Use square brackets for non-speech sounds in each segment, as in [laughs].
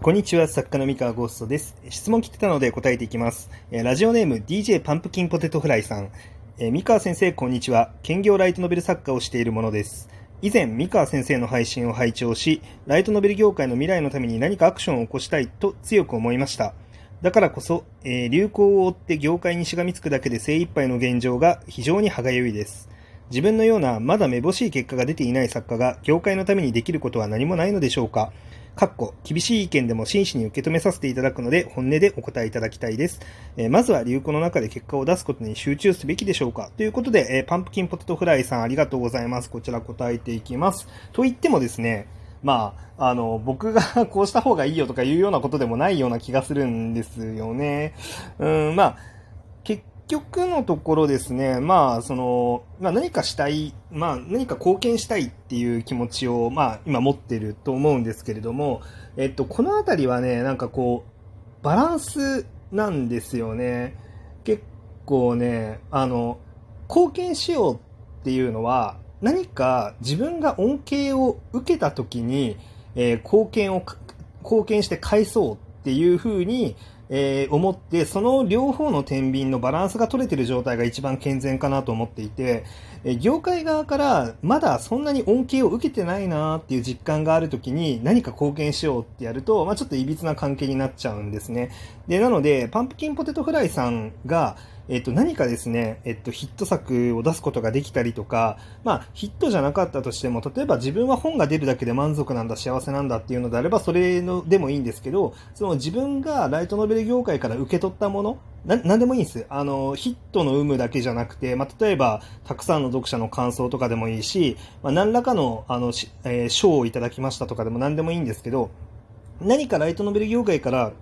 こんにちは、作家の三河ゴーストです。質問来てたので答えていきます。ラジオネーム DJ パンプキンポテトフライさん。え三河先生、こんにちは。兼業ライトノベル作家をしているものです。以前、三河先生の配信を拝聴し、ライトノベル業界の未来のために何かアクションを起こしたいと強く思いました。だからこそ、え流行を追って業界にしがみつくだけで精一杯の現状が非常に歯がゆいです。自分のようなまだめぼしい結果が出ていない作家が業界のためにできることは何もないのでしょうかかっこ厳しい意見でも真摯に受け止めさせていただくので本音でお答えいただきたいです。えーまずは流行の中で結果を出すことに集中すべきでしょうかということで、えーパンプキンポテトフライさんありがとうございます。こちら答えていきます。と言ってもですね、まあ、あの、僕が [laughs] こうした方がいいよとかいうようなことでもないような気がするんですよね。うん、まあ、局のところですね、まあ、その、まあ何かしたい、まあ何か貢献したいっていう気持ちを、まあ今持ってると思うんですけれども、えっと、このあたりはね、なんかこう、バランスなんですよね。結構ね、あの、貢献しようっていうのは、何か自分が恩恵を受けた時に、えー貢献を、貢献して返そうっていうふうに、えー思って、その両方の天秤のバランスが取れてる状態が一番健全かなと思っていて、えー業界側からまだそんなに恩恵を受けてないなっていう実感がある時に何か貢献しようってやると、まあちょっと歪な関係になっちゃうんですね。で、なので、パンプキンポテトフライさんが、えっと、何かですね、えっと、ヒット作を出すことができたりとか、まあ、ヒットじゃなかったとしても、例えば自分は本が出るだけで満足なんだ、幸せなんだっていうのであれば、それのでもいいんですけど、その自分がライトノベル業界から受け取ったもの、ななんでもいいんです。あの、ヒットの有無だけじゃなくて、まあ、例えば、たくさんの読者の感想とかでもいいし、まあ、何らかの、あの、えー賞をいただきましたとかでも何でもいいんですけど、何かライトノベル業界から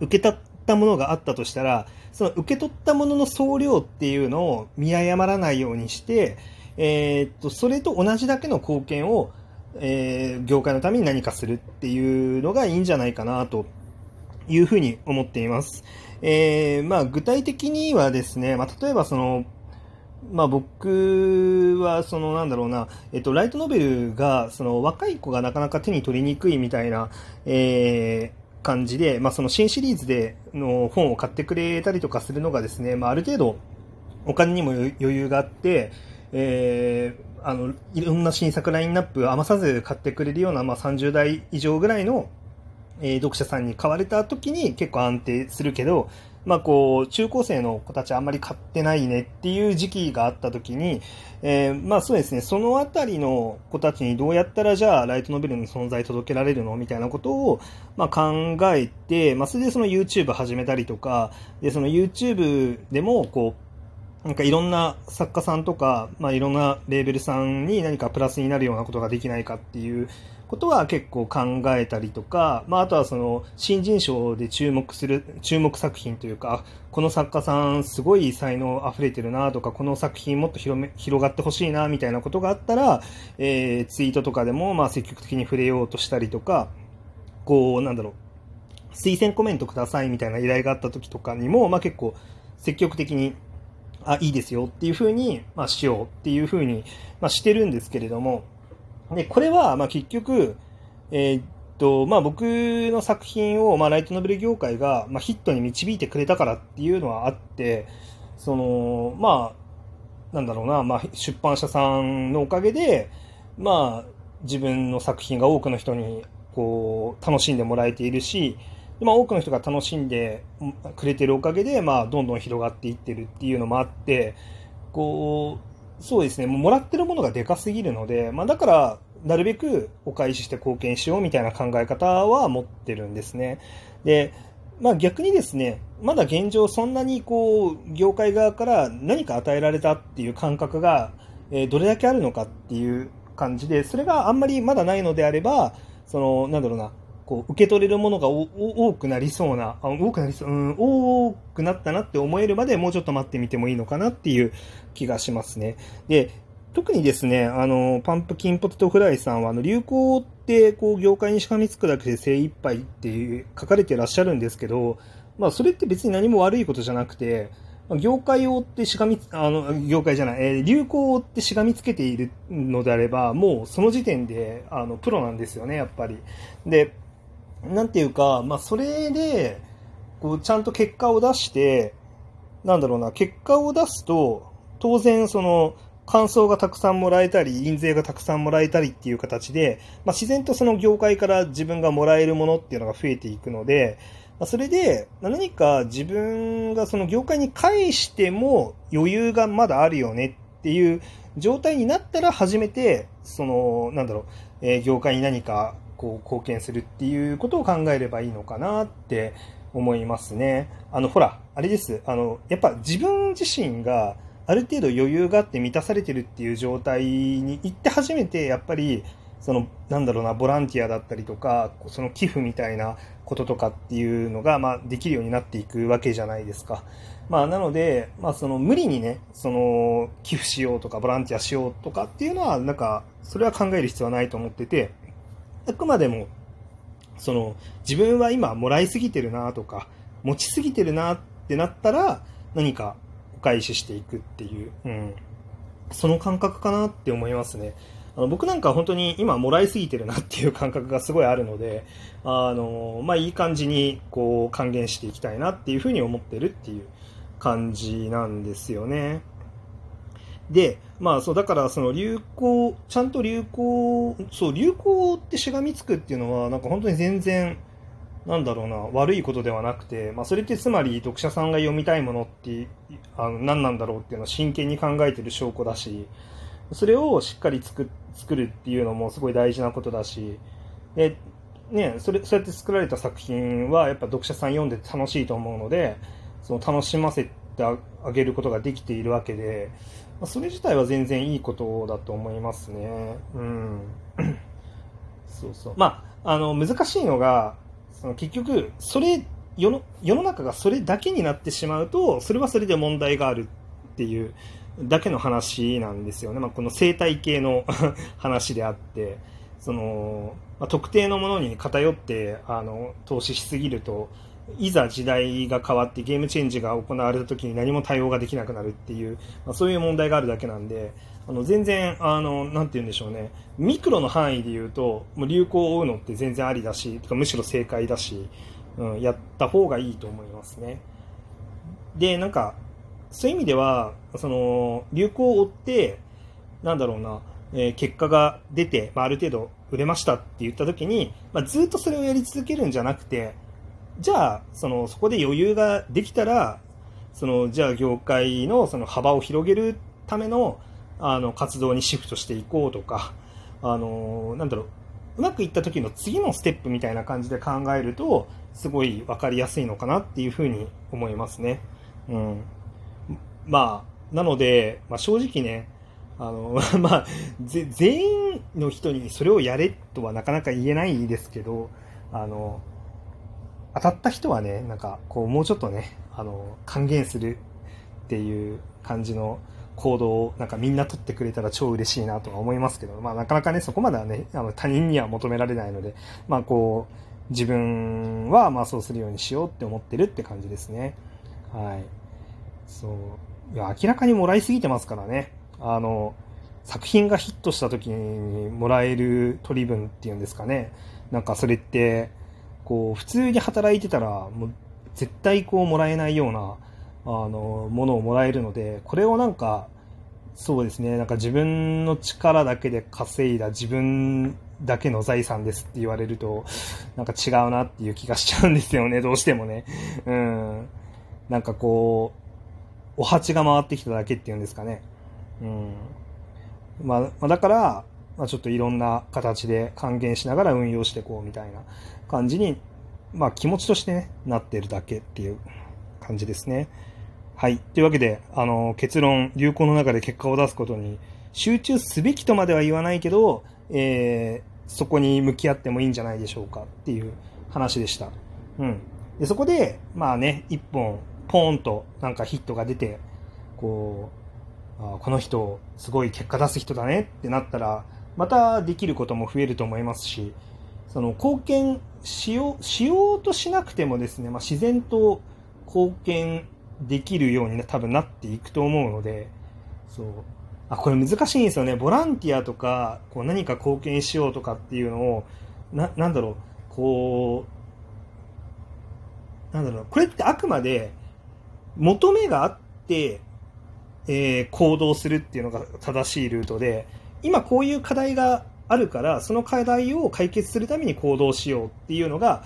受け取ったものがあったとしたら、その受け取ったものの総量っていうのを見誤らないようにして、えーっと、それと同じだけの貢献を、えー業界のために何かするっていうのがいいんじゃないかなというふうに思っています。えーまあ具体的にはですね、まあ例えばその、まあ僕は、そのなんだろうな、えっと、ライトノベルが、その若い子がなかなか手に取りにくいみたいな、えー感じで、まあその新シリーズでの本を買ってくれたりとかするのがですね、まあある程度お金にも余裕があって、えーあの、いろんな新作ラインナップ余さず買ってくれるような、まあ30代以上ぐらいの、えー読者さんに買われた時に結構安定するけど、まあこう、中高生の子たちあんまり買ってないねっていう時期があった時に、えーまあそうですね、そのあたりの子たちにどうやったらじゃあライトノベルの存在届けられるのみたいなことを、まあ考えて、まあそれでその YouTube 始めたりとか、で、その YouTube でもこう、なんかいろんな作家さんとか、まあ、いろんなレーベルさんに何かプラスになるようなことができないかっていうことは結構考えたりとか、まあ、あとはその新人賞で注目する、注目作品というか、この作家さんすごい才能溢れてるなとか、この作品もっと広め広がってほしいなみたいなことがあったら、えーツイートとかでもまあ積極的に触れようとしたりとか、こう、なんだろう、推薦コメントくださいみたいな依頼があった時とかにも、まあ結構積極的にあ、いいですよっていうふうに、まあ、しようっていうふうに、まあ、してるんですけれども、で、これは、まあ、結局、えーっと、まあ、僕の作品を、まあ、ライトノベル業界が、まあ、ヒットに導いてくれたからっていうのはあって、その、まあ、なんだろうな、まあ、出版社さんのおかげで、まあ、自分の作品が多くの人に、こう、楽しんでもらえているし、まあ、多くの人が楽しんでくれてるおかげで、まあ、どんどん広がっていってるっていうのもあって、こう、そうですね、もうもらってるものがでかすぎるので、まあ、だから、なるべくお返しして貢献しようみたいな考え方は持ってるんですね。で、まあ逆にですね、まだ現状そんなにこう、業界側から何か与えられたっていう感覚が、えどれだけあるのかっていう感じで、それがあんまりまだないのであれば、その、なんだろうな、こう、受け取れるものが多くなりそうな、あ多くなりそう、うん、多くなったなって思えるまでもうちょっと待ってみてもいいのかなっていう気がしますね。で、特にですね、あの、パンプキンポテトフライさんは、あの、流行って、こう、業界にしがみつくだけで精一杯っていう書かれてらっしゃるんですけど、まあ、それって別に何も悪いことじゃなくて、業界を追ってしがみ、あの、業界じゃない、えー流行を追ってしがみつけているのであれば、もうその時点で、あの、プロなんですよね、やっぱり。で、なんていうか、まあ、それで、こう、ちゃんと結果を出して、なんだろうな、結果を出すと、当然、その、感想がたくさんもらえたり、印税がたくさんもらえたりっていう形で、まあ、自然とその業界から自分がもらえるものっていうのが増えていくので、まあ、それで何か自分がその業界に返しても余裕がまだあるよねっていう状態になったら初めて、その、なんだろう、えー、業界に何かこう貢献するっていうことを考えればいいのかなって思いますね。あの、ほら、あれです。あの、やっぱ自分自身がある程度余裕があって満たされてるっていう状態に行って初めて、やっぱり、その、なんだろうな、ボランティアだったりとか、その寄付みたいなこととかっていうのが、まあ、できるようになっていくわけじゃないですか。まあ、なので、まあ、その、無理にね、その、寄付しようとか、ボランティアしようとかっていうのは、なんか、それは考える必要はないと思ってて、あくまでも、その、自分は今もらいすぎてるなとか、持ちすぎてるなってなったら、何かお返ししていくっていう、うん、その感覚かなって思いますね。あの僕なんか本当に今もらいすぎてるなっていう感覚がすごいあるので、あの、まあ、いい感じにこう還元していきたいなっていうふうに思ってるっていう感じなんですよね。で、まあそう、だからその流行、ちゃんと流行、そう、流行ってしがみつくっていうのは、なんか本当に全然、なんだろうな、悪いことではなくて、まあそれってつまり読者さんが読みたいものって、あの何なんだろうっていうのを真剣に考えてる証拠だし、それをしっかり作作るっていうのもすごい大事なことだし、でね、それそうやって作られた作品はやっぱ読者さん読んで楽しいと思うので、その楽しませてあげることができているわけで、まそれ自体は全然いいことだと思いますね。うん。そうそう。まあ、あの、難しいのが、その結局、それ、世の、世の中がそれだけになってしまうと、それはそれで問題があるっていうだけの話なんですよね。まあ、この生態系の [laughs] 話であって、その、まあ、特定のものに偏って、あの、投資しすぎると、いざ時代が変わってゲームチェンジが行われた時に何も対応ができなくなるっていう、まあ、そういう問題があるだけなんで、あの全然、あの、なんて言うんでしょうね、ミクロの範囲で言うと、もう流行を追うのって全然ありだし、とかむしろ正解だし、うん、やった方がいいと思いますね。で、なんか、そういう意味では、その、流行を追って、なんだろうな、えー、結果が出て、まあ、ある程度売れましたって言った時に、まあ、ずっとそれをやり続けるんじゃなくて、じゃあ、その、そこで余裕ができたら、その、じゃあ業界のその幅を広げるための、あの、活動にシフトしていこうとか、あの、なんだろう、うまくいった時の次のステップみたいな感じで考えると、すごい分かりやすいのかなっていうふうに思いますね。うん。まあ、なので、まあ、正直ね、あの、[laughs] まあ、全員の人にそれをやれとはなかなか言えないですけど、あの、当たった人はね、なんか、こう、もうちょっとね、あの、還元するっていう感じの行動を、なんかみんな取ってくれたら超嬉しいなとは思いますけど、まあ、なかなかね、そこまではね、あの、他人には求められないので、まあ、こう、自分は、まあ、そうするようにしようって思ってるって感じですね。はい。そう。いや、明らかにもらいすぎてますからね。あの、作品がヒットした時にもらえる取り分っていうんですかね。なんかそれって、こう、普通に働いてたら、もう、絶対こう、もらえないような、あの、ものをもらえるので、これをなんか、そうですね、なんか自分の力だけで稼いだ自分だけの財産ですって言われると、なんか違うなっていう気がしちゃうんですよね、どうしてもね。うん。なんかこう、お鉢が回ってきただけっていうんですかね。うん。まあ、だから、まあ、ちょっといろんな形で還元しながら運用していこうみたいな感じに、まあ、気持ちとして、ね、なってるだけっていう感じですね。はい。というわけで、あの、結論、流行の中で結果を出すことに集中すべきとまでは言わないけど、えー、そこに向き合ってもいいんじゃないでしょうかっていう話でした。うん。で、そこで、まあね、一本、ポーンとなんかヒットが出て、こう、あこの人、すごい結果出す人だねってなったら、またできることも増えると思いますし、その貢献しよう、しようとしなくてもですね、まあ、自然と貢献できるように、ね、多分なっていくと思うので、そう。あ、これ難しいんですよね。ボランティアとか、こう何か貢献しようとかっていうのを、な、なんだろう、こうなんだろう、これってあくまで求めがあって、えー、行動するっていうのが正しいルートで、今こういう課題があるから、その課題を解決するために行動しようっていうのが、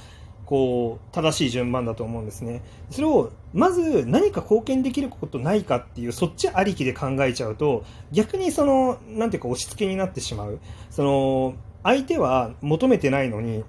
こう、正しい順番だと思うんですね。それを、まず何か貢献できることないかっていう、そっちありきで考えちゃうと、逆にその、なんていうか押し付けになってしまう。その、相手は求めてないのに、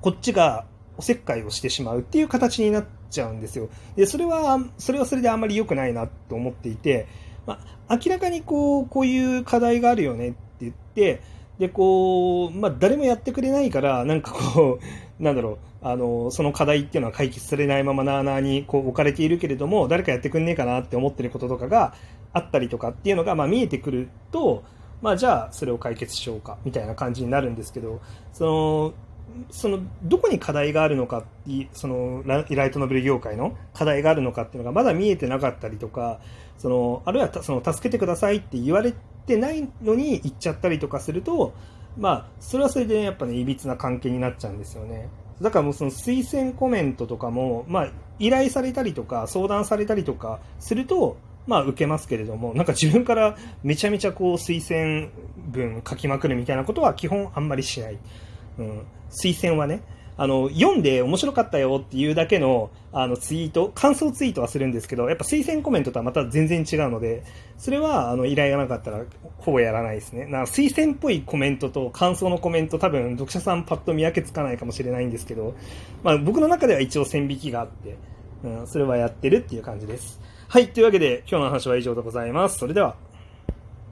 こっちがおせっかいをしてしまうっていう形になっちゃうんですよ。で、それは、それはそれであんまり良くないなと思っていて、まあ、明らかにこう、こういう課題があるよねって言って、で、こう、まあ、誰もやってくれないから、なんかこう、[laughs] なんだろう、あの、その課題っていうのは解決されないままなあなあにこう置かれているけれども、誰かやってくんねえかなって思ってることとかがあったりとかっていうのが、まあ、見えてくると、まあ、じゃあ、それを解決しようか、みたいな感じになるんですけど、その、そのどこに課題があるのかそのライトノベル業界の課題があるのかっていうのがまだ見えてなかったりとかそのあるいはその助けてくださいって言われてないのに行っちゃったりとかすると、まあ、それはそれでやっぱねいびつな関係になっちゃうんですよねだからもうその推薦コメントとかも、まあ、依頼されたりとか相談されたりとかするとまあ受けますけれども、なんか自分からめちゃめちゃこう推薦文書きまくるみたいなことは基本あんまりしない。うん、推薦はね、あの、読んで面白かったよっていうだけの、あの、ツイート、感想ツイートはするんですけど、やっぱ推薦コメントとはまた全然違うので、それは、あの、依頼がなかったら、ほぼやらないですね。な推薦っぽいコメントと感想のコメント、多分、読者さんパッと見分けつかないかもしれないんですけど、まあ、僕の中では一応線引きがあって、うん、それはやってるっていう感じです。はい、というわけで、今日の話は以上でございます。それでは。